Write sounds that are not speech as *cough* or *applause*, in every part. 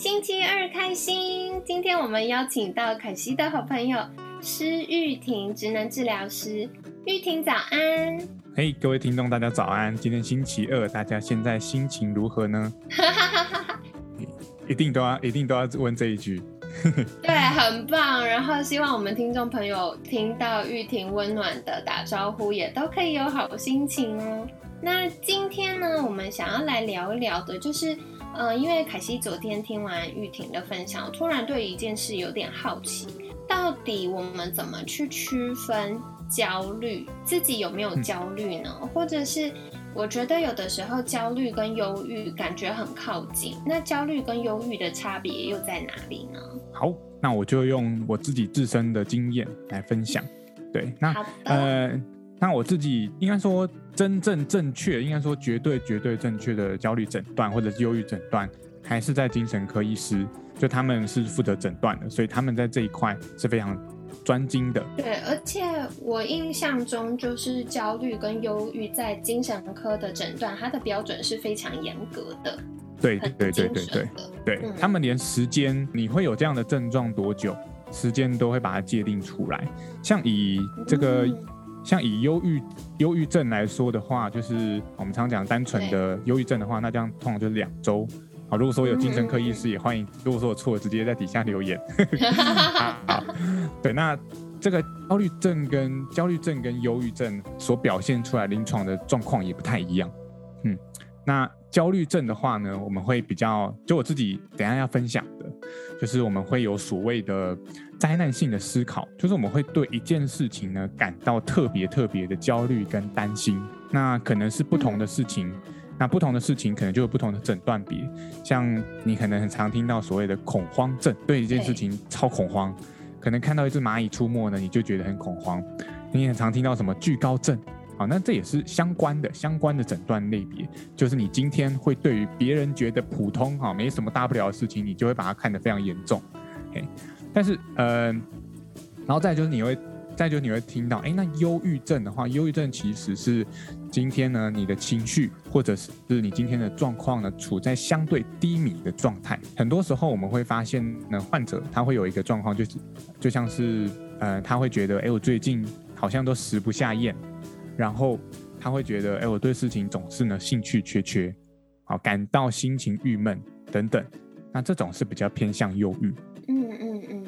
星期二开心！今天我们邀请到凯西的好朋友施玉婷，职能治疗师。玉婷早安！嘿，各位听众大家早安！今天星期二，大家现在心情如何呢？一定都要，一定都要问这一句。*laughs* 对，很棒。然后希望我们听众朋友听到玉婷温暖的打招呼，也都可以有好心情哦。那今天呢，我们想要来聊一聊的，就是。呃，因为凯西昨天听完玉婷的分享，突然对一件事有点好奇，到底我们怎么去区分焦虑？自己有没有焦虑呢？或者是我觉得有的时候焦虑跟忧郁感觉很靠近，那焦虑跟忧郁的差别又在哪里呢？好，那我就用我自己自身的经验来分享。对，那呃。那我自己应该说，真正正确，应该说绝对绝对正确的焦虑诊断或者是忧郁诊断，还是在精神科医师，就他们是负责诊断的，所以他们在这一块是非常专精的。对，而且我印象中，就是焦虑跟忧郁在精神科的诊断，它的标准是非常严格的。对对对对对对，对他们连时间你会有这样的症状多久，时间都会把它界定出来。像以这个。像以忧郁忧郁症来说的话，就是我们常讲单纯的忧郁症的话，那这样通常就是两周。好，如果说有精神科医师也欢迎，如果说我错，直接在底下留言。*laughs* 好，对，那这个焦虑症跟焦虑症跟忧郁症所表现出来临床的状况也不太一样。嗯，那焦虑症的话呢，我们会比较，就我自己等下要分享的，就是我们会有所谓的。灾难性的思考，就是我们会对一件事情呢感到特别特别的焦虑跟担心。那可能是不同的事情，那不同的事情可能就有不同的诊断别。像你可能很常听到所谓的恐慌症，对一件事情超恐慌，可能看到一只蚂蚁出没呢，你就觉得很恐慌。你很常听到什么惧高症，好，那这也是相关的相关的诊断类别，就是你今天会对于别人觉得普通哈没什么大不了的事情，你就会把它看得非常严重。OK。但是，呃，然后再就是你会，再就是你会听到，哎，那忧郁症的话，忧郁症其实是今天呢，你的情绪或者是你今天的状况呢，处在相对低迷的状态。很多时候我们会发现呢，患者他会有一个状况，就是就像是，呃，他会觉得，哎，我最近好像都食不下咽，然后他会觉得，哎，我对事情总是呢兴趣缺缺，好，感到心情郁闷等等。那这种是比较偏向忧郁。嗯嗯嗯，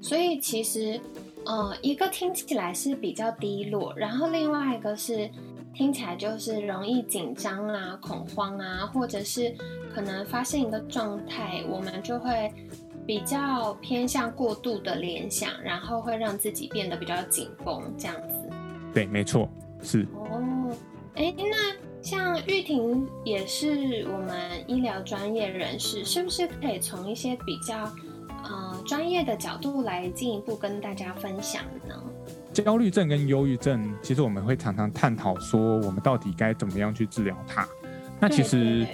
所以其实，呃，一个听起来是比较低落，然后另外一个是听起来就是容易紧张啊、恐慌啊，或者是可能发现一个状态，我们就会比较偏向过度的联想，然后会让自己变得比较紧绷这样子。对，没错，是。哦，哎，那像玉婷也是我们医疗专业人士，是不是可以从一些比较？呃，专业的角度来进一步跟大家分享呢。焦虑症跟忧郁症，其实我们会常常探讨说，我们到底该怎么样去治疗它。那其实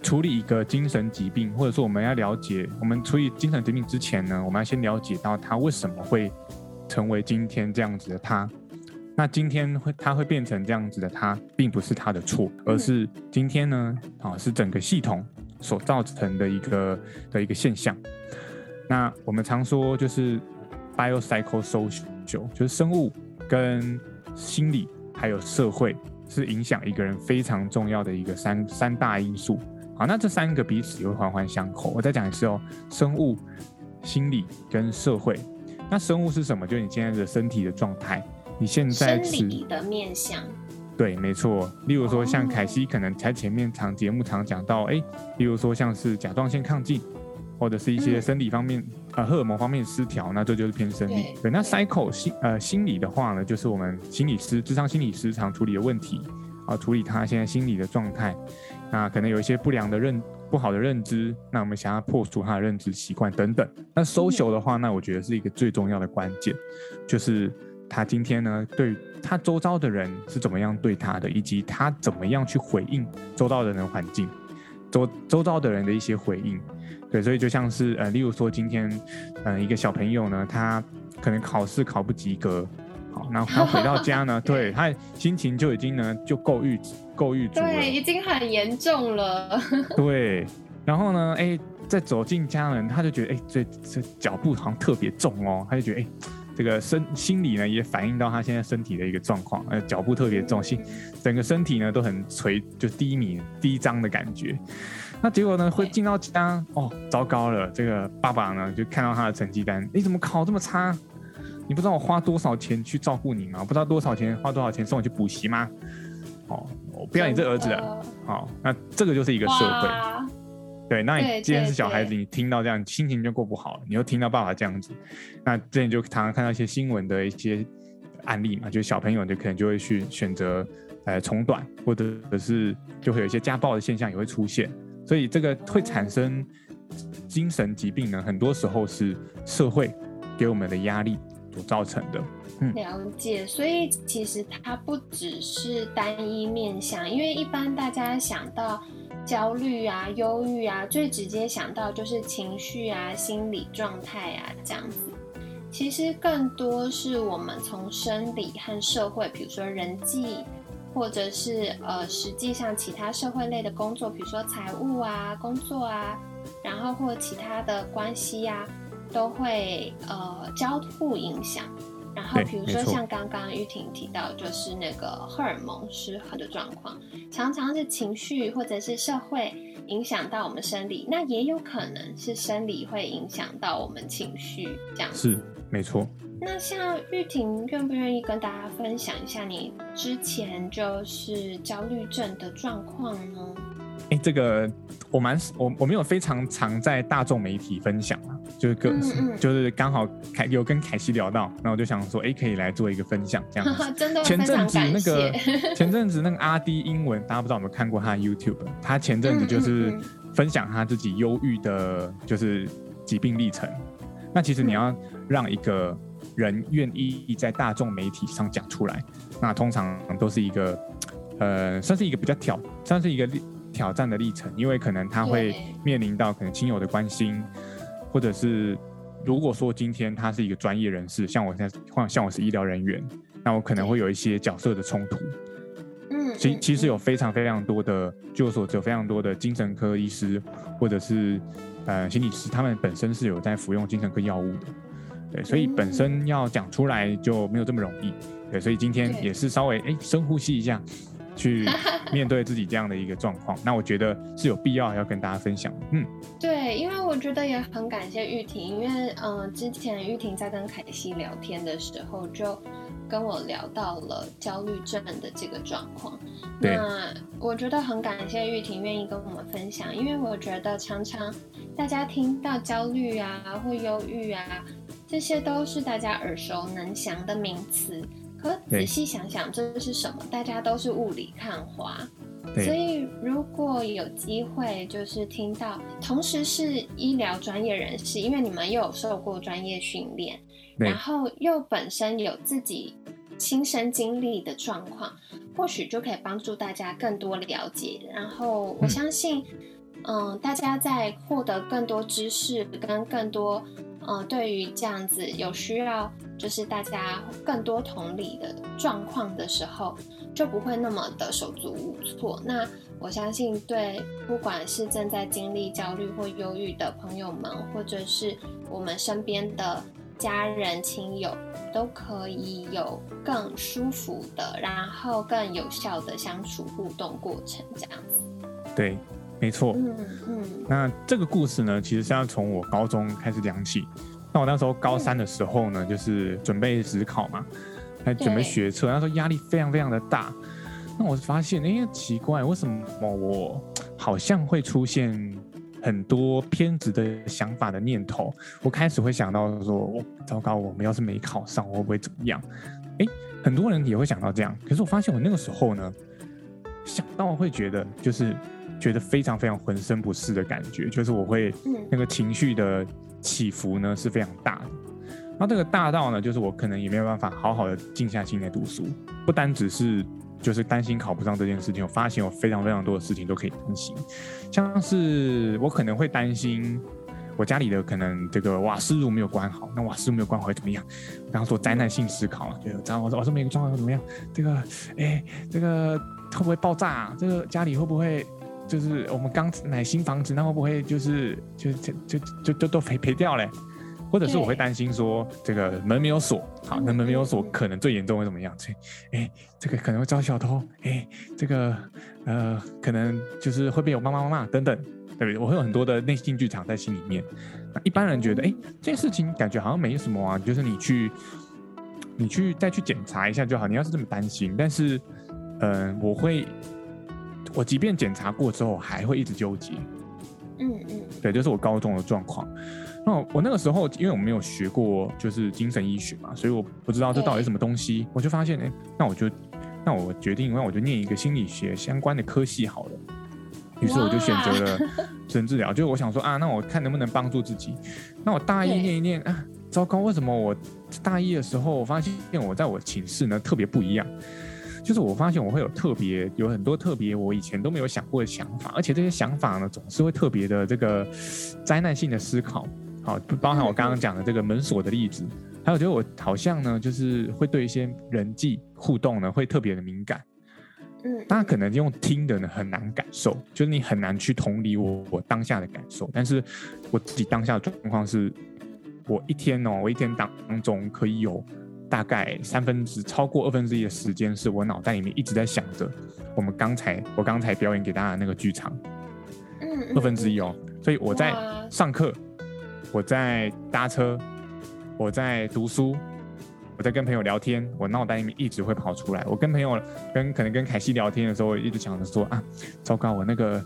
处理一个精神疾病，或者说我们要了解，我们处理精神疾病之前呢，我们要先了解到他为什么会成为今天这样子的他。那今天会它会变成这样子的它，并不是它的错，而是今天呢，啊，是整个系统所造成的一个的一个现象。那我们常说就是 biopsychosocial，就是生物跟心理还有社会是影响一个人非常重要的一个三三大因素。好，那这三个彼此又环环相扣。我再讲一次哦，生物、心理跟社会。那生物是什么？就是你现在的身体的状态。你现在生理的面相。对，没错。例如说，像凯西可能在前面常节目常讲到，哎，例如说像是甲状腺亢进。或者是一些生理方面，呃，荷尔蒙方面失调，那这就是偏生理。对，那 cycle 心呃心理的话呢，就是我们心理师、智商心理师常处理的问题啊，处理他现在心理的状态。那可能有一些不良的认不好的认知，那我们想要破除他的认知习惯等等。那 social 的话，那我觉得是一个最重要的关键，就是他今天呢，对他周遭的人是怎么样对他的，以及他怎么样去回应周遭的人环境，周周遭的人的一些回应。对，所以就像是呃，例如说今天，嗯，一个小朋友呢，他可能考试考不及格。然后他回到家呢，*laughs* 对他心情就已经呢就够郁够郁足了，对，已经很严重了。对，然后呢，哎，再走进家人，他就觉得哎，这这脚步好像特别重哦，他就觉得哎，这个身心理呢也反映到他现在身体的一个状况，呃，脚步特别重，心整个身体呢都很垂，就低迷低张的感觉。那结果呢，会进到家，哦，糟糕了，这个爸爸呢就看到他的成绩单，你怎么考这么差？你不知道我花多少钱去照顾你吗？不知道多少钱花多少钱送你去补习吗？哦，我不要你这儿子了。好，那这个就是一个社会。对，那你既然是小孩子，你听到这样心情就过不好了。你又听到爸爸这样子，那这你就常常看到一些新闻的一些案例嘛，就小朋友就可能就会去选择呃从短，或者是就会有一些家暴的现象也会出现。所以这个会产生精神疾病呢，很多时候是社会给我们的压力。所造成的，了解。所以其实它不只是单一面向，因为一般大家想到焦虑啊、忧郁啊，最直接想到就是情绪啊、心理状态啊这样子。其实更多是我们从生理和社会，比如说人际，或者是呃，实际上其他社会类的工作，比如说财务啊、工作啊，然后或其他的关系呀。都会呃交互影响，然后比如说像刚刚玉婷提到，就是那个荷尔蒙失衡的状况，常常是情绪或者是社会影响到我们生理，那也有可能是生理会影响到我们情绪，这样是没错。那像玉婷愿不愿意跟大家分享一下你之前就是焦虑症的状况呢？哎，这个我蛮我我没有非常常在大众媒体分享啊，就是跟 *laughs* 就是刚好凯有跟凯西聊到，那我就想说，哎，可以来做一个分享这样子。*laughs* 真的前阵子那个 *laughs* 前阵子那个阿 D 英文，大家不知道有没有看过他的 YouTube？他前阵子就是分享他自己忧郁的，就是疾病历程。那其实你要让一个人愿意在大众媒体上讲出来，那通常都是一个呃，算是一个比较挑，算是一个。挑战的历程，因为可能他会面临到可能亲友的关心，或者是如果说今天他是一个专业人士，像我现在像像我是医疗人员，那我可能会有一些角色的冲突。嗯，其其实有非常非常多的，据我所知，有非常多的精神科医师或者是呃心理师，他们本身是有在服用精神科药物的，对，所以本身要讲出来就没有这么容易。对，所以今天也是稍微哎深呼吸一下。去面对自己这样的一个状况，*laughs* 那我觉得是有必要要跟大家分享。嗯，对，因为我觉得也很感谢玉婷，因为嗯，之前玉婷在跟凯西聊天的时候，就跟我聊到了焦虑症的这个状况。那我觉得很感谢玉婷愿意跟我们分享，因为我觉得常常大家听到焦虑啊或忧郁啊，这些都是大家耳熟能详的名词。可仔细想想，这是什么？大家都是雾里看花，所以如果有机会，就是听到，同时是医疗专业人士，因为你们又有受过专业训练，然后又本身有自己亲身经历的状况，或许就可以帮助大家更多了解。然后我相信，嗯，大家在获得更多知识跟更多。嗯，对于这样子有需要，就是大家更多同理的状况的时候，就不会那么的手足无措。那我相信，对不管是正在经历焦虑或忧郁的朋友们，或者是我们身边的家人亲友，都可以有更舒服的，然后更有效的相处互动过程，这样子。对。没错，嗯嗯，那这个故事呢，其实是要从我高中开始讲起。那我那时候高三的时候呢，就是准备职考嘛，还准备学测，那时候压力非常非常的大。那我发现，哎，奇怪，为什么我好像会出现很多偏执的想法的念头？我开始会想到说，我糟糕，我们要是没考上，我会不会怎么样？哎，很多人也会想到这样。可是我发现，我那个时候呢，想到会觉得就是。觉得非常非常浑身不适的感觉，就是我会那个情绪的起伏呢是非常大的。那这个大到呢，就是我可能也没有办法好好的静下心来读书，不单只是就是担心考不上这件事情，我发现有非常非常多的事情都可以担心，像是我可能会担心我家里的可能这个瓦斯炉没有关好，那瓦斯炉没有关好会怎么样？刚刚说灾难性思考，就这样，我说瓦斯没有装好会怎么样？这个，哎，这个会不会爆炸？这个家里会不会就是我们刚买新房子，那会不会就是就就就就就都赔赔掉嘞？或者是我会担心说，这个门没有锁，好，那门没有锁，可能最严重会怎么样？这，哎，这个可能会招小偷，哎，这个，呃，可能就是会被我妈妈骂等等，对不对？我会有很多的内心剧场在心里面。那一般人觉得，哎，这件事情感觉好像没什么啊，就是你去，你去再去检查一下就好。你要是这么担心，但是，嗯，我会，我即便检查过之后，还会一直纠结。嗯嗯，对，就是我高中的状况。那我那个时候，因为我没有学过就是精神医学嘛，所以我不知道这到底是什么东西。我就发现，哎，那我就，那我决定，那我就念一个心理学相关的科系好了。于是我就选择了精神治疗，就是我想说啊，那我看能不能帮助自己。那我大一念一念啊，糟糕，为什么我大一的时候我发现我在我寝室呢特别不一样？就是我发现我会有特别有很多特别我以前都没有想过的想法，而且这些想法呢总是会特别的这个灾难性的思考。好，包含我刚刚讲的这个门锁的例子，还有觉得我好像呢，就是会对一些人际互动呢，会特别的敏感。嗯，大家可能用听的呢很难感受，就是你很难去同理我我当下的感受。但是我自己当下的状况是，我一天哦，我一天当中可以有大概三分之超过二分之一的时间，是我脑袋里面一直在想着我们刚才我刚才表演给大家的那个剧场。嗯，二分之一哦，所以我在上课。我在搭车，我在读书，我在跟朋友聊天，我脑袋里面一直会跑出来。我跟朋友跟可能跟凯西聊天的时候，一直想着说啊，糟糕，我那个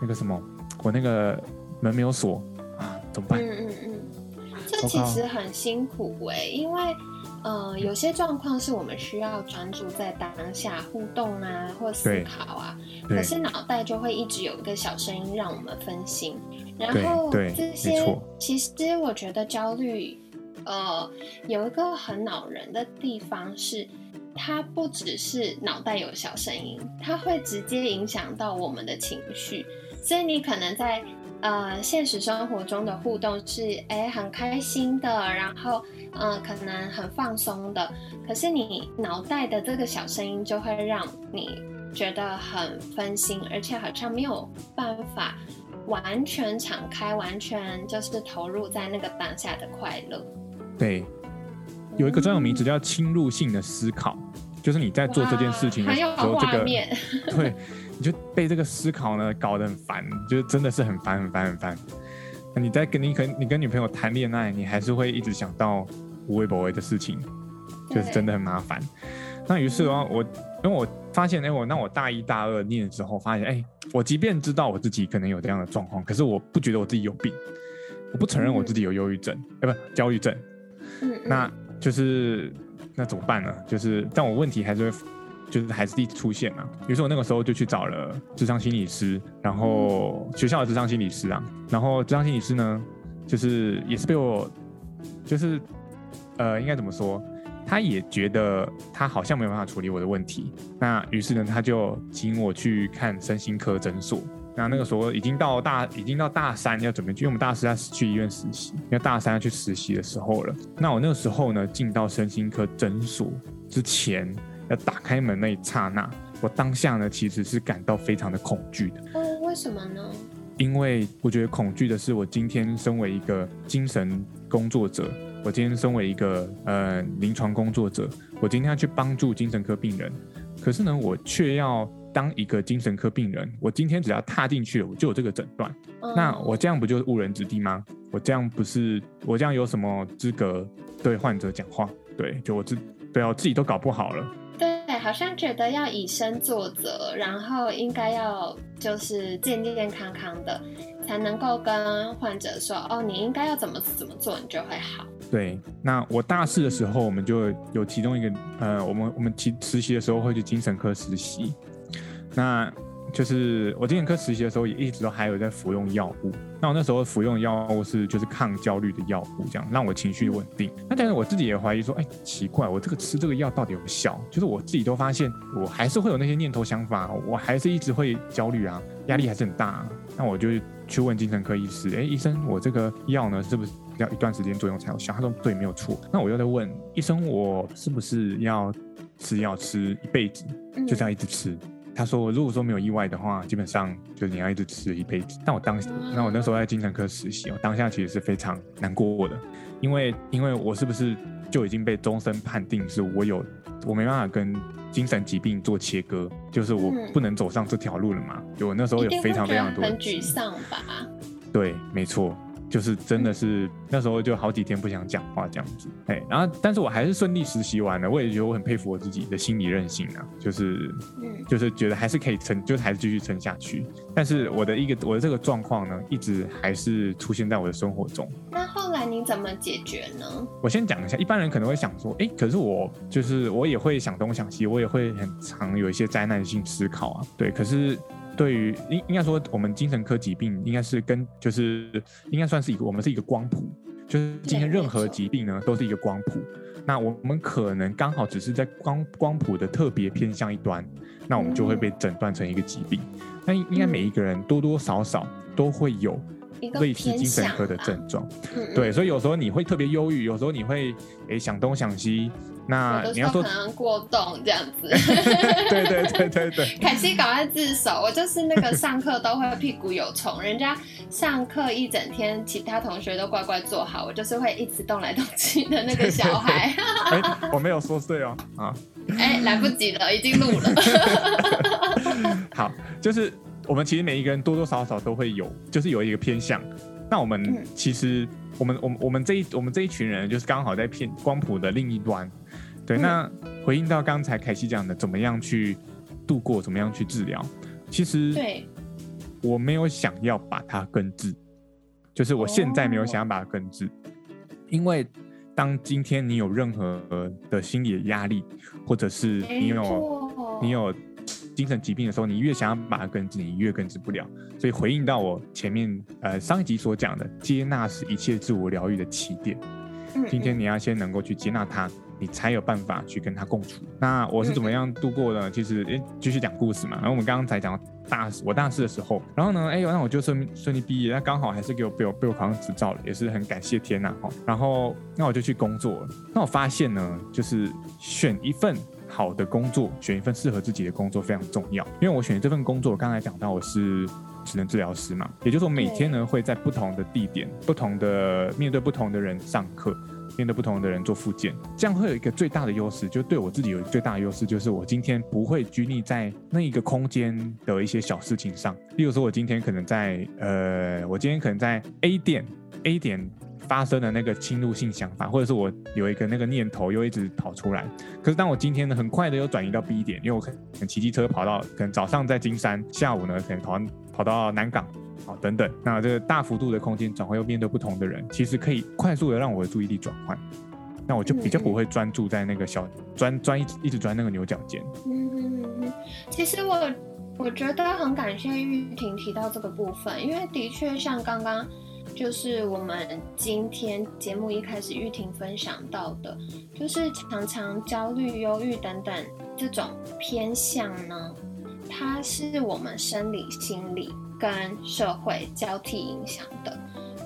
那个什么，我那个门没有锁啊，怎么办？嗯嗯嗯，这其实很辛苦哎，因为。呃，有些状况是我们需要专注在当下互动啊，或思考啊，可是脑袋就会一直有一个小声音让我们分心。然后这些其实我觉得焦虑，呃，有一个很恼人的地方是，它不只是脑袋有小声音，它会直接影响到我们的情绪。所以你可能在呃现实生活中的互动是哎很开心的，然后。嗯，可能很放松的，可是你脑袋的这个小声音就会让你觉得很分心，而且好像没有办法完全敞开，完全就是投入在那个当下的快乐。对，有一个专有名词叫侵入性的思考，就是你在做这件事情的时候，这个 *laughs* 对，你就被这个思考呢搞得很烦，就是真的是很烦很烦很烦。你在跟你跟你跟女朋友谈恋爱，你还是会一直想到无微不微的事情，就是真的很麻烦。那于是的话，我因为我发现，哎，我那我大一大二念的时候，发现，哎，我即便知道我自己可能有这样的状况，可是我不觉得我自己有病，我不承认我自己有忧郁症，哎，不，焦虑症。嗯，那就是那怎么办呢？就是，但我问题还是会。就是还是第一次出现嘛，于是我那个时候就去找了智商心理师，然后学校的智商心理师啊，然后智商心理师呢，就是也是被我，就是呃，应该怎么说，他也觉得他好像没有办法处理我的问题，那于是呢，他就请我去看身心科诊所。那那个时候已经到大，已经到大三要准备去，因为我们大四要去医院实习，因为大三要去实习的时候了。那我那个时候呢，进到身心科诊所之前。要打开门那一刹那，我当下呢其实是感到非常的恐惧的。哦，为什么呢？因为我觉得恐惧的是，我今天身为一个精神工作者，我今天身为一个呃临床工作者，我今天要去帮助精神科病人，可是呢，我却要当一个精神科病人。我今天只要踏进去了，我就有这个诊断。那我这样不就是误人子弟吗？我这样不是我这样有什么资格对患者讲话？对，就我自对啊，我自己都搞不好了。好像觉得要以身作则，然后应该要就是健健康康的，才能够跟患者说哦，你应该要怎么怎么做，你就会好。对，那我大四的时候，我们就有其中一个呃，我们我们其实习的时候会去精神科实习。那就是我精神科实习的时候，也一直都还有在服用药物。那我那时候服用药物是就是抗焦虑的药物，这样让我情绪稳定。那但是我自己也怀疑说，哎，奇怪，我这个吃这个药到底有效？就是我自己都发现，我还是会有那些念头想法，我还是一直会焦虑啊，压力还是很大。那我就去问精神科医师，哎，医生，我这个药呢，是不是要一段时间作用才有效？他说对，没有错。那我又在问医生，我是不是要吃药吃一辈子，就这样一直吃？他说：“如果说没有意外的话，基本上就是你要一直吃一辈子。”但我当，那我那时候在精神科实习，我当下其实是非常难过的，因为因为我是不是就已经被终身判定是我有我没办法跟精神疾病做切割，就是我不能走上这条路了嘛？就我那时候有非常非常多很沮丧吧？对，没错。就是真的是那时候就好几天不想讲话这样子，哎，然后但是我还是顺利实习完了，我也觉得我很佩服我自己的心理韧性啊，就是，嗯，就是觉得还是可以撑，就是还是继续撑下去。但是我的一个我的这个状况呢，一直还是出现在我的生活中。那后来你怎么解决呢？我先讲一下，一般人可能会想说，哎，可是我就是我也会想东想西，我也会很常有一些灾难性思考啊，对，可是。对于应应该说，我们精神科疾病应该是跟就是应该算是一个我们是一个光谱，就是今天任何疾病呢都是一个光谱。那我们可能刚好只是在光光谱的特别偏向一端，那我们就会被诊断成一个疾病。那应该每一个人多多少少都会有类似精神科的症状，对，所以有时候你会特别忧郁，有时候你会诶想东想西。那你要说可能过动这样子，对对对对对。*laughs* 凯西赶快自首，我就是那个上课都会屁股有虫，人家上课一整天，其他同学都乖乖坐好，我就是会一直动来动去的那个小孩。*laughs* 我没有说对哦，啊，*laughs* 哎，来不及了，已经录了。好，就是我们其实每一个人多多少少都会有，就是有一个偏向。那我们其实，我们我们我们这一我们这一群人，就是刚好在偏光谱的另一端。对，那回应到刚才凯西讲的，怎么样去度过，怎么样去治疗？其实，对，我没有想要把它根治，就是我现在没有想要把它根治，因为当今天你有任何的心理压力，或者是你有你有精神疾病的时候，你越想要把它根治，你越根治不了。所以回应到我前面呃上一集所讲的，接纳是一切自我疗愈的起点。今天你要先能够去接纳它。你才有办法去跟他共处。那我是怎么样度过的？其实，诶，继续讲故事嘛。然后我们刚刚才讲大四，我大四的时候，然后呢，哎，那我就顺顺利毕业，那刚好还是给我被我被我考上执照了，也是很感谢天呐。哈，然后那我就去工作了。那我发现呢，就是选一份好的工作，选一份适合自己的工作非常重要。因为我选的这份工作，刚才讲到我是职能治疗师嘛，也就是说每天呢会在不同的地点、不同的面对不同的人上课。面对不同的人做复健，这样会有一个最大的优势，就对我自己有最大的优势，就是我今天不会拘泥在那一个空间的一些小事情上。例如说，我今天可能在呃，我今天可能在 A 点，A 点发生的那个侵入性想法，或者是我有一个那个念头又一直跑出来。可是当我今天呢，很快的又转移到 B 点，因为我可能骑机车跑到，可能早上在金山，下午呢可能跑跑到南港。好，等等，那这个大幅度的空间转换又面对不同的人，其实可以快速的让我的注意力转换，那我就比较不会专注在那个小钻钻一直一直钻那个牛角尖。嗯嗯嗯，其实我我觉得很感谢玉婷提到这个部分，因为的确像刚刚就是我们今天节目一开始玉婷分享到的，就是常常焦虑、忧郁等等这种偏向呢，它是我们生理、心理。跟社会交替影响的，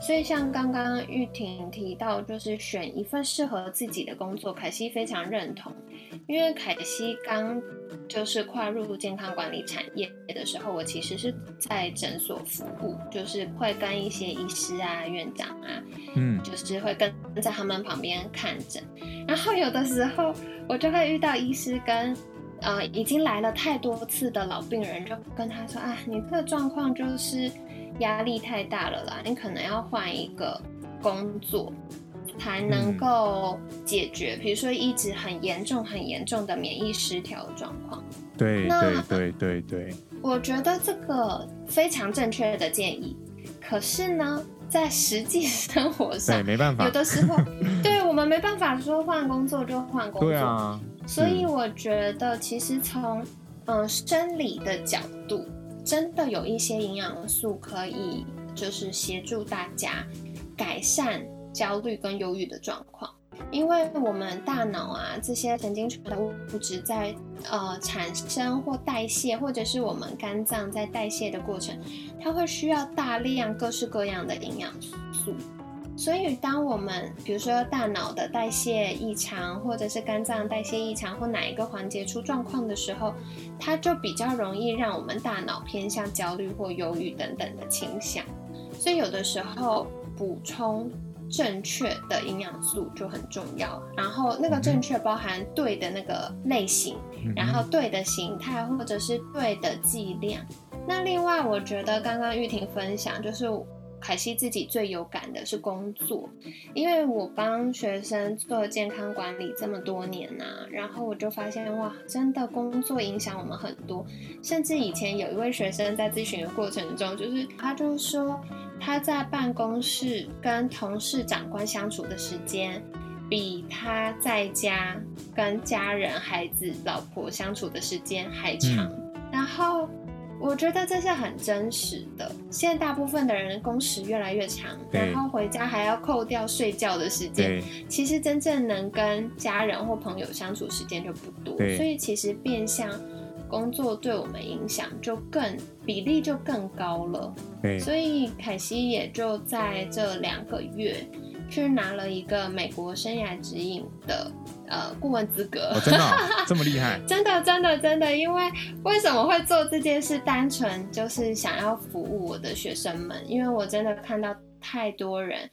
所以像刚刚玉婷提到，就是选一份适合自己的工作，凯西非常认同。因为凯西刚就是跨入健康管理产业的时候，我其实是在诊所服务，就是会跟一些医师啊、院长啊，嗯，就是会跟在他们旁边看诊。然后有的时候我就会遇到医师跟。呃，已经来了太多次的老病人就跟他说啊，你这个状况就是压力太大了啦，你可能要换一个工作才能够解决，比如说一直很严重、很严重的免疫失调状况。对对对对对，我觉得这个非常正确的建议。可是呢，在实际生活上，对，没办法，有的时候，*laughs* 对我们没办法说换工作就换工作。对啊。所以我觉得，其实从嗯生理的角度真的有一些营养素可以就是协助大家改善焦虑跟忧郁的状况。因为我们大脑啊，这些神经传导物质在呃产生或代谢，或者是我们肝脏在代谢的过程，它会需要大量各式各样的营养素。所以，当我们比如说大脑的代谢异常，或者是肝脏代谢异常，或哪一个环节出状况的时候，它就比较容易让我们大脑偏向焦虑或忧郁等等的倾向。所以，有的时候补充。正确的营养素就很重要，然后那个正确包含对的那个类型，然后对的形态或者是对的剂量。那另外，我觉得刚刚玉婷分享就是凯西自己最有感的是工作，因为我帮学生做健康管理这么多年呐，然后我就发现哇，真的工作影响我们很多，甚至以前有一位学生在咨询的过程中，就是他就说。他在办公室跟同事、长官相处的时间，比他在家跟家人、孩子、老婆相处的时间还长。然后，我觉得这是很真实的。现在大部分的人工时越来越长，然后回家还要扣掉睡觉的时间，其实真正能跟家人或朋友相处时间就不多。所以，其实变相。工作对我们影响就更比例就更高了，所以凯西也就在这两个月去拿了一个美国生涯指引的呃顾问资格，真的这么厉害？*laughs* 真的真的真的，因为为什么会做这件事？单纯就是想要服务我的学生们，因为我真的看到太多人，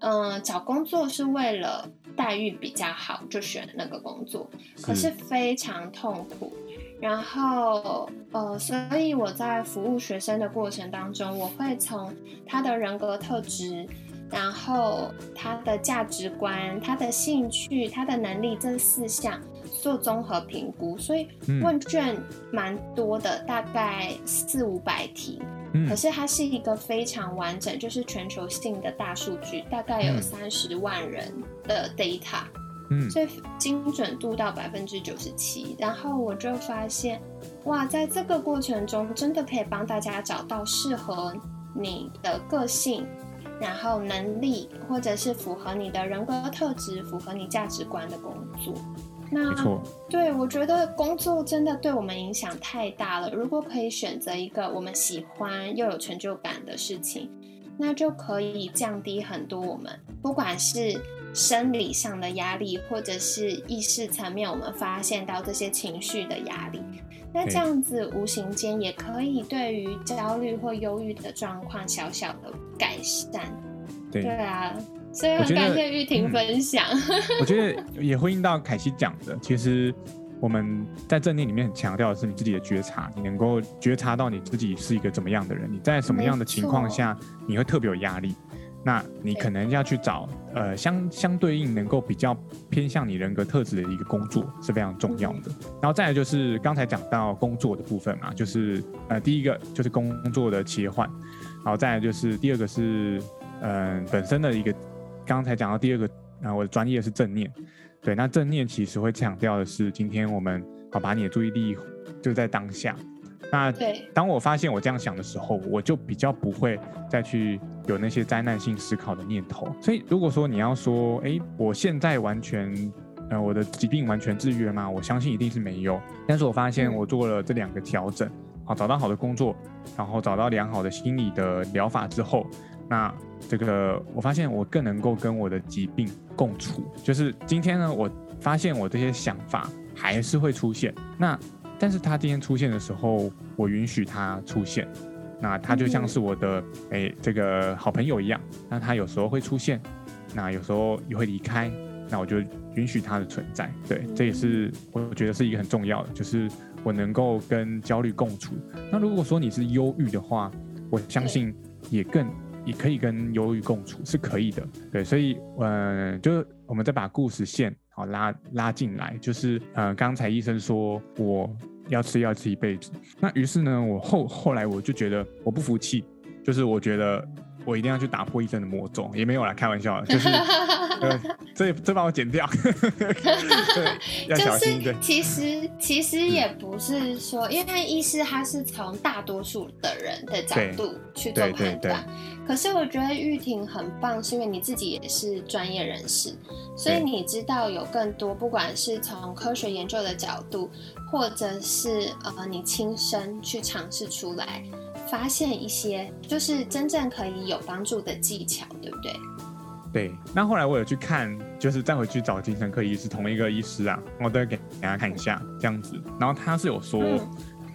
嗯，找工作是为了待遇比较好就选那个工作，可是非常痛苦。然后，呃，所以我在服务学生的过程当中，我会从他的人格特质，然后他的价值观、他的兴趣、他的能力这四项做综合评估。所以问卷蛮多的，大概四五百题，可是它是一个非常完整，就是全球性的大数据，大概有三十万人的 data。嗯，所以精准度到百分之九十七，然后我就发现，哇，在这个过程中，真的可以帮大家找到适合你的个性，然后能力，或者是符合你的人格特质、符合你价值观的工作。那，对我觉得工作真的对我们影响太大了。如果可以选择一个我们喜欢又有成就感的事情，那就可以降低很多我们不管是。生理上的压力，或者是意识层面，我们发现到这些情绪的压力，那这样子无形间也可以对于焦虑或忧郁的状况小小的改善。对啊，所以很感谢玉婷分享。*laughs* 我觉得也呼应到凯西讲的，其实我们在正念里面很强调的是你自己的觉察，你能够觉察到你自己是一个怎么样的人，你在什么样的情况下你会特别有压力。那你可能要去找呃相相对应能够比较偏向你人格特质的一个工作是非常重要的。然后再来就是刚才讲到工作的部分嘛，就是呃第一个就是工作的切换，然后再来就是第二个是嗯本身的一个刚才讲到第二个啊我的专业是正念，对，那正念其实会强调的是今天我们好把你的注意力就在当下。那当我发现我这样想的时候，我就比较不会再去有那些灾难性思考的念头。所以，如果说你要说，哎，我现在完全，呃，我的疾病完全治愈了吗？我相信一定是没有。但是我发现我做了这两个调整，好，找到好的工作，然后找到良好的心理的疗法之后，那这个我发现我更能够跟我的疾病共处。就是今天呢，我发现我这些想法还是会出现。那但是他今天出现的时候，我允许他出现，那他就像是我的哎这个好朋友一样。那他有时候会出现，那有时候也会离开，那我就允许他的存在。对，这也是我觉得是一个很重要的，就是我能够跟焦虑共处。那如果说你是忧郁的话，我相信也更也可以跟忧郁共处，是可以的。对，所以嗯，就我们再把故事线。好拉拉进来，就是呃，刚才医生说我要吃要吃一辈子，那于是呢，我后后来我就觉得我不服气，就是我觉得我一定要去打破医生的魔咒，也没有啦，开玩笑，*laughs* 就是这这帮我剪掉，*laughs* 对，要小心。对，其实其实也不是说，因为医师他是从大多数的人的角度去做判断。可是我觉得玉婷很棒，是因为你自己也是专业人士，所以你知道有更多，不管是从科学研究的角度，或者是呃你亲身去尝试出来。发现一些就是真正可以有帮助的技巧，对不对？对。那后来我有去看，就是再回去找精神科医师，同一个医师啊，我都给给大家看一下这样子。然后他是有说，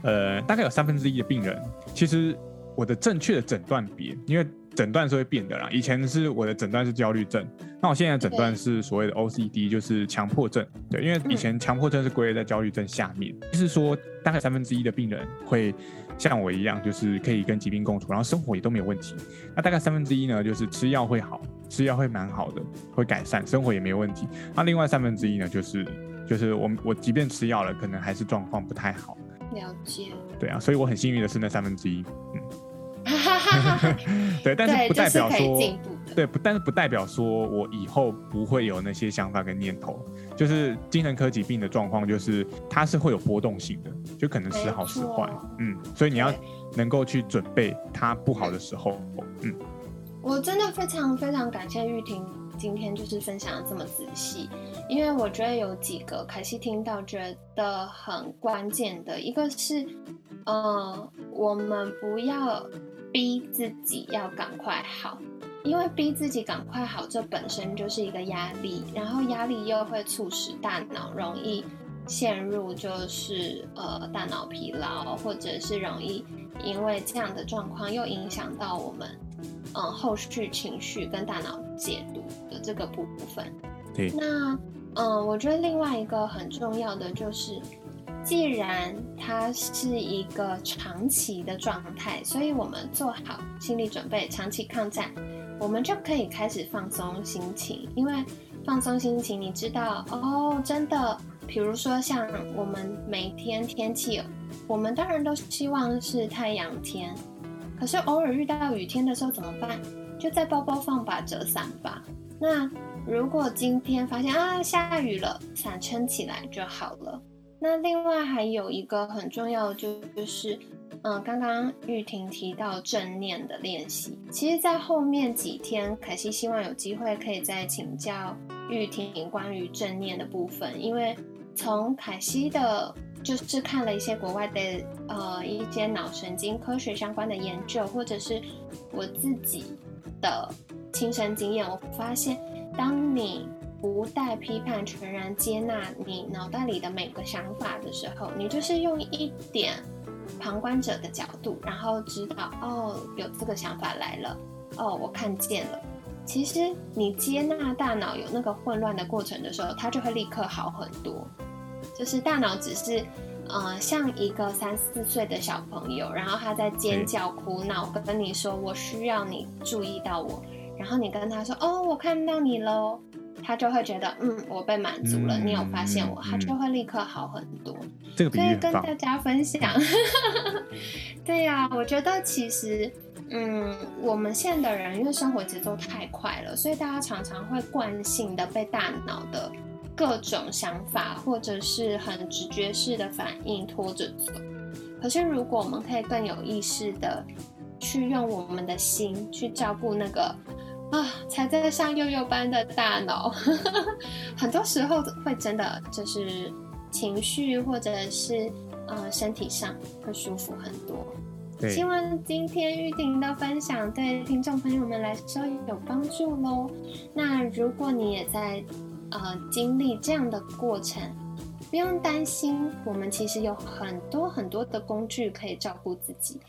呃，大概有三分之一的病人，其实我的正确的诊断别，因为诊断是会变的啦。以前是我的诊断是焦虑症，那我现在诊断是所谓的 OCD，就是强迫症。对，因为以前强迫症是归类在焦虑症下面，就是说大概三分之一的病人会。像我一样，就是可以跟疾病共处，然后生活也都没有问题。那大概三分之一呢，就是吃药会好，吃药会蛮好的，会改善，生活也没有问题。那另外三分之一呢，就是就是我我即便吃药了，可能还是状况不太好。了解。对啊，所以我很幸运的是那三分之一，嗯。*laughs* 对，但是不代表说，对不，但是不代表说我以后不会有那些想法跟念头。就是精神科疾病的状况，就是它是会有波动性的，就可能时好时坏。嗯，所以你要能够去准备它不好的时候。嗯，我真的非常非常感谢玉婷今天就是分享的这么仔细，因为我觉得有几个凯西听到觉得很关键的，一个是，呃，我们不要。逼自己要赶快好，因为逼自己赶快好，这本身就是一个压力，然后压力又会促使大脑容易陷入就是呃大脑疲劳，或者是容易因为这样的状况又影响到我们嗯后续情绪跟大脑解读的这个部分。对，那嗯，我觉得另外一个很重要的就是。既然它是一个长期的状态，所以我们做好心理准备，长期抗战，我们就可以开始放松心情。因为放松心情，你知道哦，真的，比如说像我们每天天气，我们当然都希望是太阳天，可是偶尔遇到雨天的时候怎么办？就在包包放把折伞吧。那如果今天发现啊下雨了，伞撑起来就好了。那另外还有一个很重要的就就是，嗯，刚刚玉婷提到正念的练习，其实，在后面几天，凯西希望有机会可以再请教玉婷关于正念的部分，因为从凯西的，就是看了一些国外的呃一些脑神经科学相关的研究，或者是我自己的亲身经验，我发现，当你不带批判，全然接纳你脑袋里的每个想法的时候，你就是用一点旁观者的角度，然后知道哦，有这个想法来了，哦，我看见了。其实你接纳大脑有那个混乱的过程的时候，它就会立刻好很多。就是大脑只是，呃，像一个三四岁的小朋友，然后他在尖叫哭闹，跟你说我需要你注意到我，然后你跟他说哦，我看到你喽。他就会觉得，嗯，我被满足了，你有发现我，他就会立刻好很多。这个比喻跟大家分享。*laughs* 对呀，我觉得其实，嗯，我们现在的人因为生活节奏太快了，所以大家常常会惯性的被大脑的各种想法或者是很直觉式的反应拖着走。可是如果我们可以更有意识的去用我们的心去照顾那个。啊，才在上幼幼班的大脑，*laughs* 很多时候会真的就是情绪或者是呃身体上会舒服很多。希望今天玉婷的分享对听众朋友们来说有帮助喽。那如果你也在呃经历这样的过程，不用担心，我们其实有很多很多的工具可以照顾自己。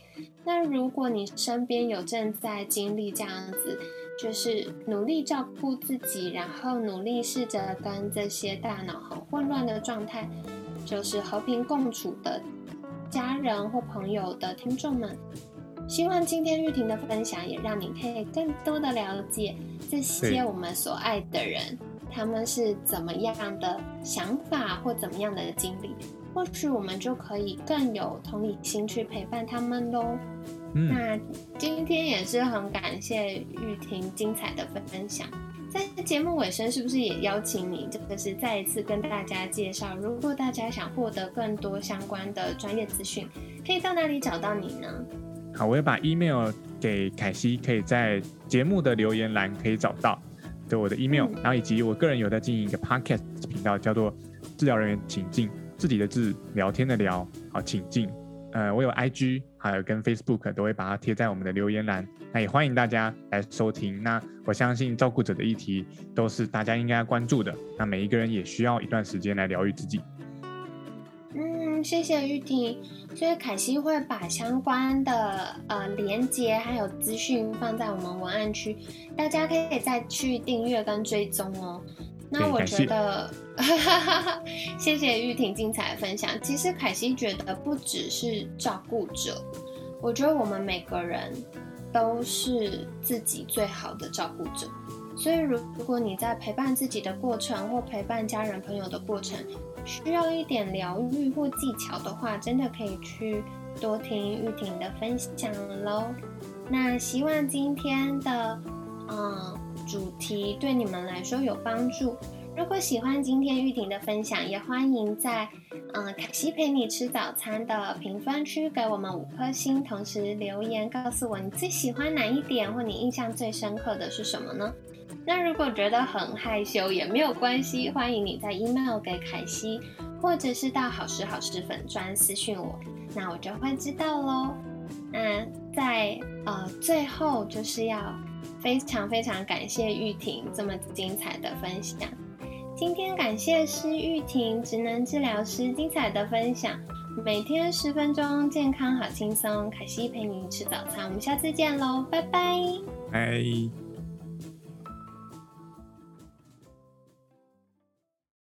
那如果你身边有正在经历这样子，就是努力照顾自己，然后努力试着跟这些大脑很混乱的状态，就是和平共处的家人或朋友的听众们，希望今天玉婷的分享也让你可以更多的了解这些我们所爱的人，他们是怎么样的想法或怎么样的经历，或许我们就可以更有同理心去陪伴他们喽。那今天也是很感谢玉婷精彩的分享。在节目尾声，是不是也邀请你，就是再一次跟大家介绍，如果大家想获得更多相关的专业资讯，可以到哪里找到你呢？好，我会把 email 给凯西，可以在节目的留言栏可以找到，就我的 email，然后以及我个人有在经营一个 podcast 频道，叫做治疗人员请进，自己的治，聊天的聊，好，请进。呃，我有 IG，还有跟 Facebook 都会把它贴在我们的留言栏，那也欢迎大家来收听。那我相信照顾者的议题都是大家应该关注的，那每一个人也需要一段时间来疗愈自己。嗯，谢谢玉婷。所以凯西会把相关的呃连接还有资讯放在我们文案区，大家可以再去订阅跟追踪哦。那我觉得，*laughs* 谢谢玉婷精彩的分享。其实凯西觉得不只是照顾者，我觉得我们每个人都是自己最好的照顾者。所以如如果你在陪伴自己的过程或陪伴家人朋友的过程，需要一点疗愈或技巧的话，真的可以去多听玉婷的分享喽。那希望今天的嗯。主题对你们来说有帮助。如果喜欢今天玉婷的分享，也欢迎在嗯凯西陪你吃早餐的评分区给我们五颗星，同时留言告诉我你最喜欢哪一点，或你印象最深刻的是什么呢？那如果觉得很害羞也没有关系，欢迎你在 email 给凯西，或者是到好时好时粉专私讯我，那我就会知道喽。那在呃最后就是要。非常非常感谢玉婷这么精彩的分享。今天感谢施玉婷职能治疗师精彩的分享。每天十分钟，健康好轻松。凯西陪你吃早餐，我们下次见喽，拜拜。拜。